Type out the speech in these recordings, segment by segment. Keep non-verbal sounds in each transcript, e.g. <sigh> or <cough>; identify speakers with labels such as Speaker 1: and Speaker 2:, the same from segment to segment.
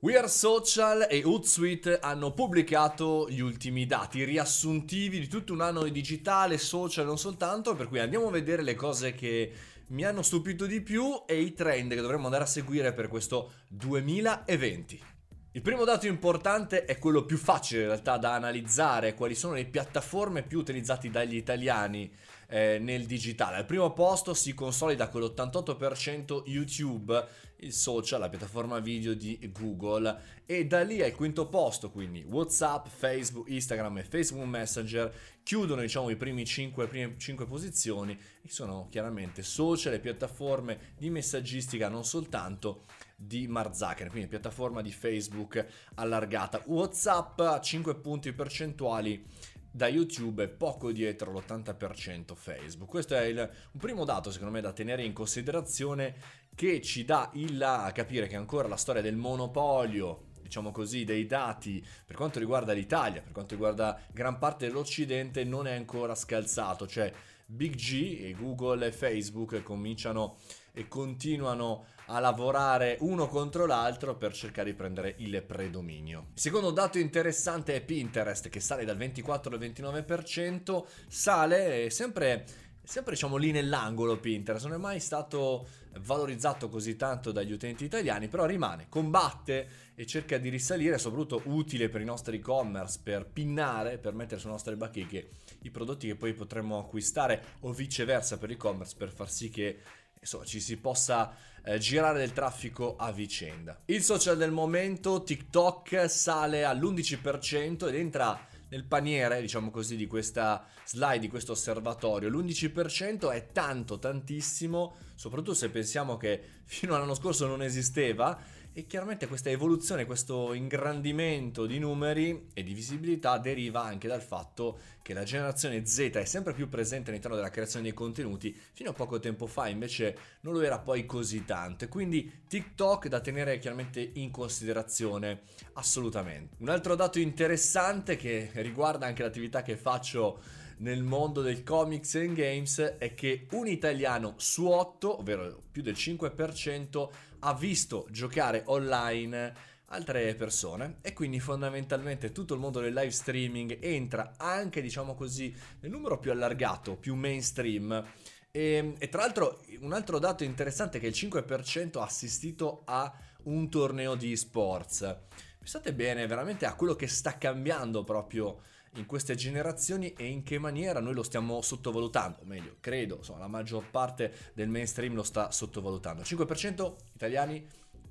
Speaker 1: We Are Social e Hootsuite hanno pubblicato gli ultimi dati riassuntivi di tutto un anno di digitale, social non soltanto, per cui andiamo a vedere le cose che mi hanno stupito di più e i trend che dovremmo andare a seguire per questo 2020. Il primo dato importante è quello più facile in realtà da analizzare, quali sono le piattaforme più utilizzate dagli italiani eh, nel digitale. Al primo posto si consolida con l'88% YouTube, il social, la piattaforma video di Google e da lì al quinto posto, quindi WhatsApp, Facebook, Instagram e Facebook Messenger chiudono diciamo i primi 5, prime 5 posizioni e sono chiaramente social e piattaforme di messaggistica non soltanto di Mark quindi piattaforma di Facebook allargata. WhatsApp a 5 punti percentuali da YouTube è poco dietro l'80% Facebook. Questo è il, un primo dato secondo me da tenere in considerazione che ci dà il a capire che ancora la storia del monopolio diciamo così, dei dati per quanto riguarda l'Italia, per quanto riguarda gran parte dell'Occidente, non è ancora scalzato, cioè Big G e Google e Facebook cominciano e continuano a lavorare uno contro l'altro per cercare di prendere il predominio. Secondo dato interessante è Pinterest che sale dal 24 al 29%, sale sempre sempre diciamo lì nell'angolo Pinterest, non è mai stato valorizzato così tanto dagli utenti italiani, però rimane, combatte e cerca di risalire, soprattutto utile per i nostri e-commerce, per pinnare, per mettere sulle nostre bacheche i prodotti che poi potremmo acquistare o viceversa per e-commerce per far sì che insomma, ci si possa eh, girare del traffico a vicenda. Il social del momento, TikTok, sale all'11% ed entra nel paniere, diciamo così, di questa slide, di questo osservatorio. L'11% è tanto, tantissimo, soprattutto se pensiamo che fino all'anno scorso non esisteva e chiaramente questa evoluzione, questo ingrandimento di numeri e di visibilità deriva anche dal fatto che la generazione Z è sempre più presente all'interno della creazione dei contenuti, fino a poco tempo fa invece non lo era poi così tanto quindi TikTok da tenere chiaramente in considerazione assolutamente. Un altro dato interessante che riguarda anche l'attività che faccio nel mondo del comics and games è che un italiano su 8, ovvero più del 5%, ha visto giocare online altre persone e quindi fondamentalmente tutto il mondo del live streaming entra anche diciamo così nel numero più allargato, più mainstream e, e, tra l'altro un altro dato interessante è che il 5% ha assistito a un torneo di sports. Pensate bene veramente a quello che sta cambiando proprio in queste generazioni e in che maniera noi lo stiamo sottovalutando, o meglio, credo, insomma, la maggior parte del mainstream lo sta sottovalutando. 5% italiani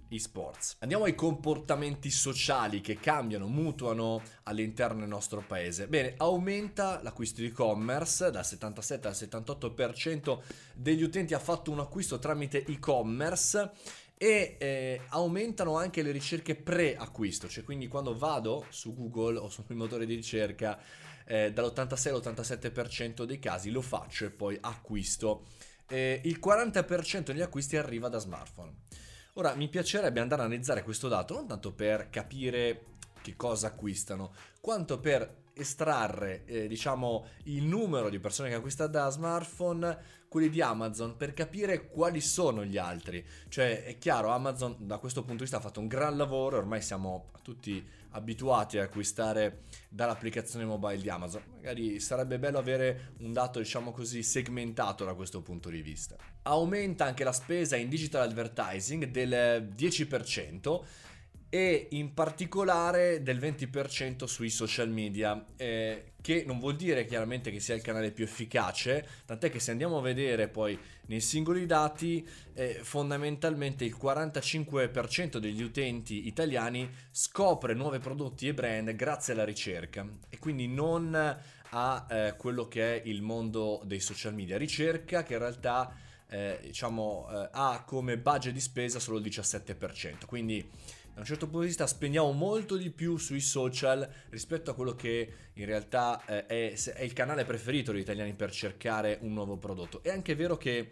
Speaker 1: esports. Andiamo ai comportamenti sociali che cambiano, mutuano all'interno del nostro paese. Bene, aumenta l'acquisto di e-commerce dal 77 al 78% degli utenti ha fatto un acquisto tramite e-commerce e eh, aumentano anche le ricerche pre-acquisto, cioè quindi quando vado su Google o sul motore di ricerca eh, dall'86 all'87% dei casi lo faccio e poi acquisto. Eh, il 40% degli acquisti arriva da smartphone. Ora mi piacerebbe andare a analizzare questo dato non tanto per capire che cosa acquistano, quanto per estrarre eh, diciamo il numero di persone che acquistano da smartphone quelli di Amazon per capire quali sono gli altri. Cioè è chiaro Amazon da questo punto di vista ha fatto un gran lavoro ormai siamo tutti abituati a acquistare dall'applicazione mobile di Amazon. Magari sarebbe bello avere un dato diciamo così segmentato da questo punto di vista. Aumenta anche la spesa in digital advertising del 10% e in particolare del 20% sui social media, eh, che non vuol dire chiaramente che sia il canale più efficace, tant'è che se andiamo a vedere poi nei singoli dati, eh, fondamentalmente il 45% degli utenti italiani scopre nuovi prodotti e brand grazie alla ricerca e quindi non a eh, quello che è il mondo dei social media, ricerca che in realtà eh, diciamo, eh, ha come budget di spesa solo il 17%, quindi da un certo punto di vista spendiamo molto di più sui social rispetto a quello che in realtà eh, è, è, il canale preferito degli italiani per cercare un nuovo prodotto. È anche vero che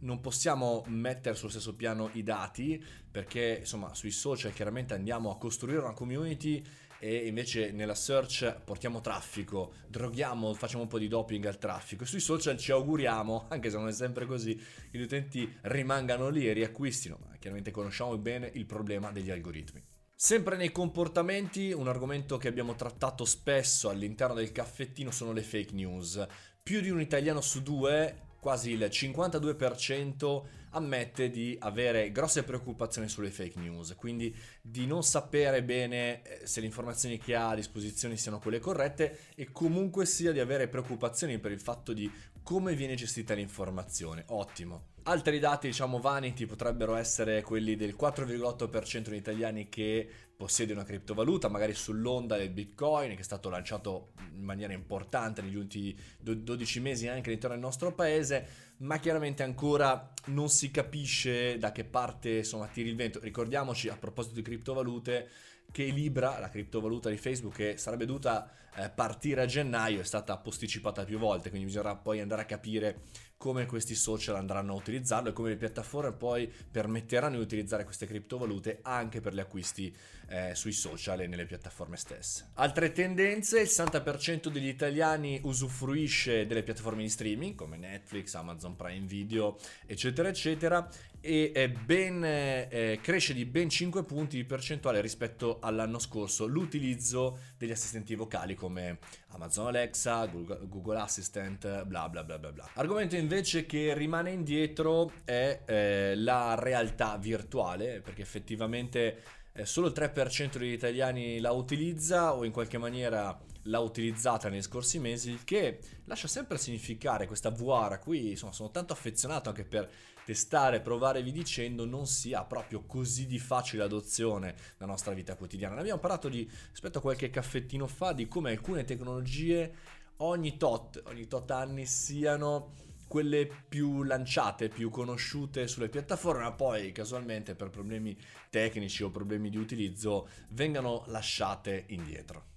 Speaker 1: non possiamo mettere sullo stesso piano i dati perché insomma sui social chiaramente andiamo a costruire una community e invece nella search portiamo traffico, droghiamo, facciamo un po' di doping al traffico. Sui social ci auguriamo, <laughs> anche se non è sempre così, che gli utenti rimangano lì e riacquistino, ma chiaramente conosciamo bene il problema degli algoritmi. Sempre nei comportamenti, un argomento che abbiamo trattato spesso all'interno del caffettino sono le fake news. Più di un italiano su due quasi il 52% ammette di avere grosse preoccupazioni sulle fake news, quindi di non sapere bene eh, se le informazioni che ha a disposizione siano quelle corrette e comunque sia di avere preoccupazioni per il fatto di come viene gestita l'informazione. Ottimo. Altri dati, diciamo, vanity potrebbero essere quelli del 4,8% degli italiani che possiede una criptovaluta, magari sull'onda del Bitcoin, che è stato lanciato in maniera importante negli ultimi 12 mesi anche all'interno del nostro paese, ma chiaramente ancora non si capisce da che parte insomma, tiri il vento. Ricordiamoci, a proposito di criptovalute, che Libra, la criptovaluta di Facebook, che sarebbe dovuta eh, partire a gennaio, è stata posticipata più volte, quindi bisognerà poi andare a capire come questi social andranno a utilizzarlo e come le piattaforme poi permetteranno di utilizzare queste criptovalute anche per gli acquisti eh, sui social e nelle piattaforme stesse. Altre tendenze, il 60% degli italiani usufruisce delle piattaforme di streaming come Netflix, Amazon Prime Video, eccetera, eccetera, e ben, eh, cresce di ben 5 punti di percentuale rispetto all'anno scorso l'utilizzo degli assistenti vocali come Amazon Alexa, Google, Google Assistant, bla bla bla bla bla. Argomento invece che rimane indietro è eh, la realtà virtuale, perché effettivamente eh, solo il 3% degli italiani la utilizza o in qualche maniera l'ha utilizzata negli scorsi mesi, il che lascia sempre significare questa VR a cui insomma, sono tanto affezionato anche per testare, provare vi dicendo, non sia proprio così di facile adozione nella nostra vita quotidiana. Ne abbiamo parlato di, rispetto a qualche caffettino fa, di come alcune tecnologie ogni tot, ogni tot anni siano quelle più lanciate, più conosciute sulle piattaforme, ma poi casualmente per problemi tecnici o problemi di utilizzo vengano lasciate indietro.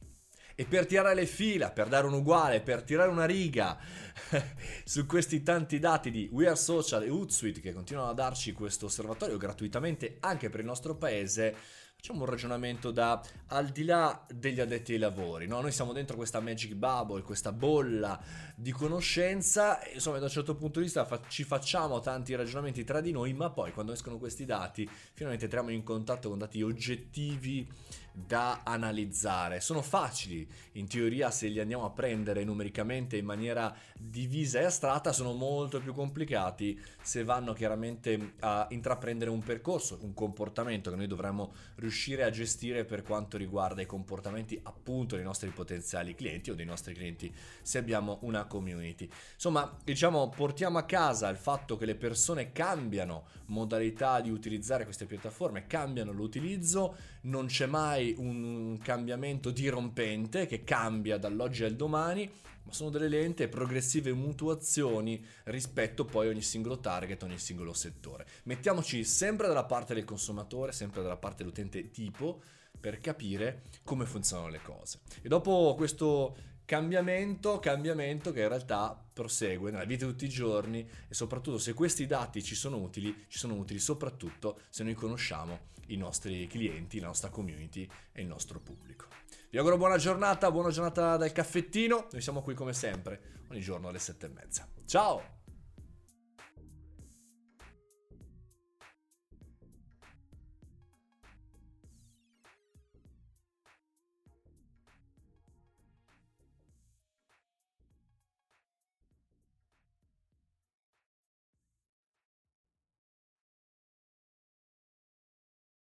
Speaker 1: E per tirare le fila, per dare un uguale, per tirare una riga <laughs> su questi tanti dati di We Are Social e Hootsuite che continuano a darci questo osservatorio gratuitamente anche per il nostro paese, facciamo un ragionamento da al di là degli addetti ai lavori, no? noi siamo dentro questa magic bubble, questa bolla di conoscenza, e, insomma da un certo punto di vista fa- ci facciamo tanti ragionamenti tra di noi, ma poi quando escono questi dati finalmente entriamo in contatto con dati oggettivi da analizzare. Sono facili, in teoria se li andiamo a prendere numericamente in maniera divisa e astratta, sono molto più complicati se vanno chiaramente a intraprendere un percorso, un comportamento che noi dovremmo riuscire a gestire per quanto riguarda i comportamenti appunto dei nostri potenziali clienti o dei nostri clienti se abbiamo una community. Insomma, diciamo, portiamo a casa il fatto che le persone cambiano modalità di utilizzare queste piattaforme, cambiano l'utilizzo, non c'è mai un cambiamento dirompente che cambia dall'oggi al domani, ma sono delle lente progressive mutuazioni rispetto poi a ogni singolo target, ogni singolo settore. Mettiamoci sempre dalla parte del consumatore, sempre dalla parte dell'utente tipo, per capire come funzionano le cose. E dopo questo cambiamento, cambiamento che in realtà prosegue nella vita di tutti i giorni e soprattutto se questi dati ci sono utili, ci sono utili soprattutto se noi conosciamo i nostri clienti, la nostra community e il nostro pubblico. Vi auguro buona giornata, buona giornata dal caffettino, noi siamo qui come sempre, ogni giorno alle sette e mezza. Ciao!